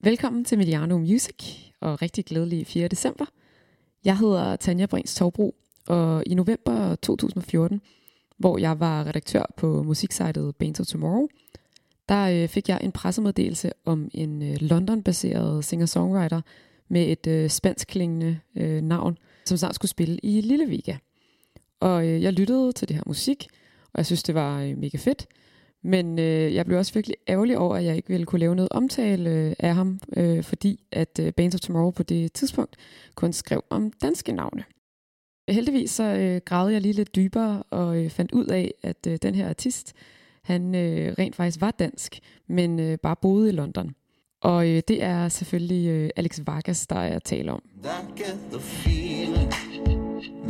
Velkommen til Mediano Music, og rigtig glædelig 4. december. Jeg hedder Tanja Brins Torbro, og i november 2014, hvor jeg var redaktør på musiksitet Bands of Tomorrow, der øh, fik jeg en pressemeddelelse om en øh, London-baseret singer-songwriter med et øh, spanskklingende øh, navn, som snart skulle spille i Lille Vega. Og øh, jeg lyttede til det her musik, og jeg synes, det var øh, mega fedt. Men øh, jeg blev også virkelig ærgerlig over, at jeg ikke ville kunne lave noget omtale øh, af ham, øh, fordi at øh, Bands of Tomorrow på det tidspunkt kun skrev om danske navne. Heldigvis så øh, gravede jeg lige lidt dybere og øh, fandt ud af, at øh, den her artist, han øh, rent faktisk var dansk, men øh, bare boede i London. Og øh, det er selvfølgelig øh, Alex Vargas, der er tale om. get the feeling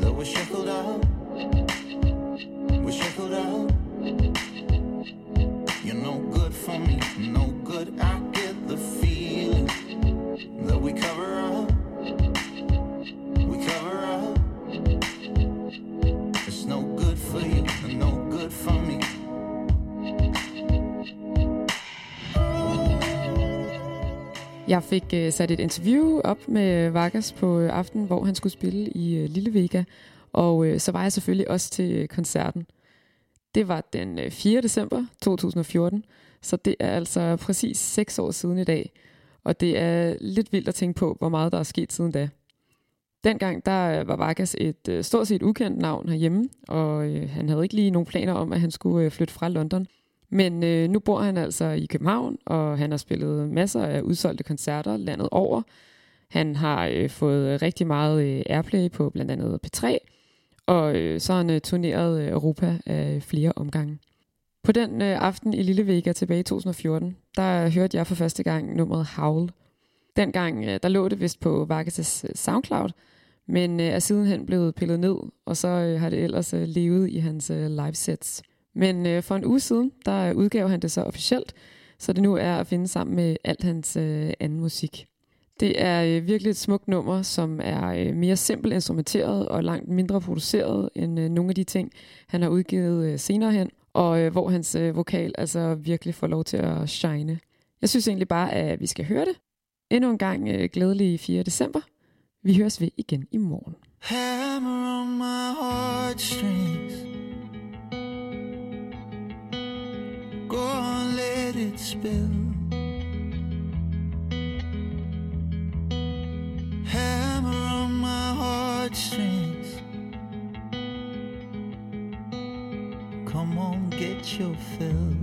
that. We're Jeg fik øh, sat et interview op med Vargas på øh, aften, hvor han skulle spille i øh, Lille Vega, og øh, så var jeg selvfølgelig også til øh, koncerten. Det var den øh, 4. december 2014, så det er altså præcis 6 år siden i dag, og det er lidt vildt at tænke på, hvor meget der er sket siden da. Dengang der øh, var Vargas et stort set ukendt navn herhjemme, og han havde ikke lige nogen planer om, at han skulle flytte fra London – men øh, nu bor han altså i København, og han har spillet masser af udsolgte koncerter landet over. Han har øh, fået øh, rigtig meget øh, airplay på blandt andet P3, og øh, så har han øh, turneret øh, Europa af flere omgange. På den øh, aften i Lille Vega tilbage i 2014, der hørte jeg for første gang nummeret Howl. Dengang øh, der lå det vist på Vargas' SoundCloud, men øh, er sidenhen blevet pillet ned, og så øh, har det ellers øh, levet i hans øh, livesets. Men øh, for en uge siden, der øh, udgav han det så officielt, så det nu er at finde sammen med alt hans øh, anden musik. Det er øh, virkelig et smukt nummer, som er øh, mere simpelt instrumenteret og langt mindre produceret end øh, nogle af de ting, han har udgivet øh, senere hen, og øh, hvor hans øh, vokal altså virkelig får lov til at shine. Jeg synes egentlig bare, at vi skal høre det. Endnu en gang øh, glædelig 4. december. Vi høres ved igen i morgen. Hammer on my heartstrings on, let it spill. Hammer on my heartstrings. Come on, get your fill.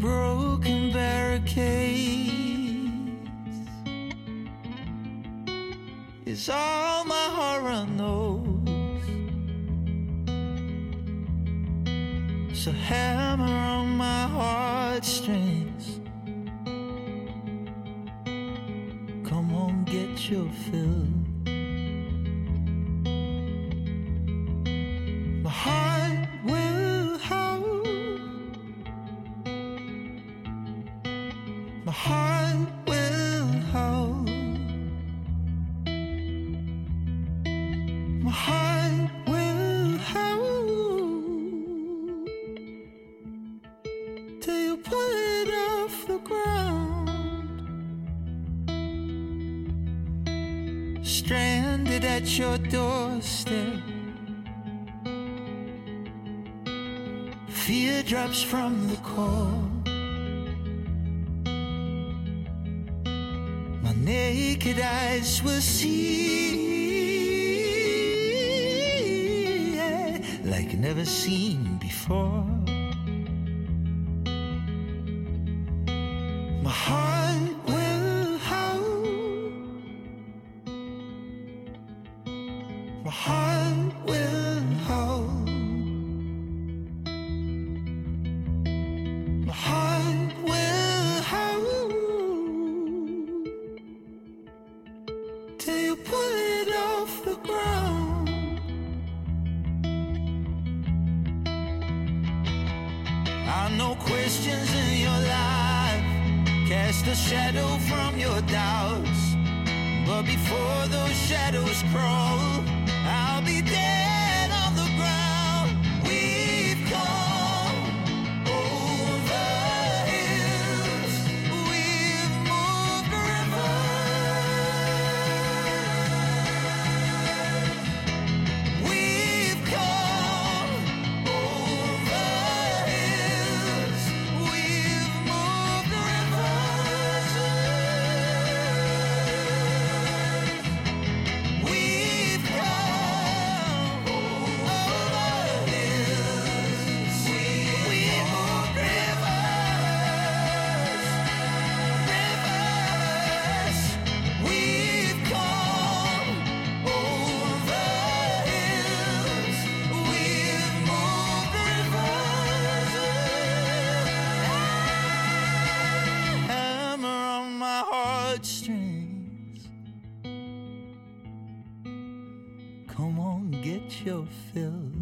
Broken barricades is all my horror knows. So hammer on my heartstrings. Come on, get your fill. My heart will howl. My heart will howl. My heart stranded at your doorstep. Fear drops from the core. My naked eyes will see like never seen before. My heart Questions in your life cast a shadow from your doubts. But before those shadows crawl heartstrings. Come on, get your fill.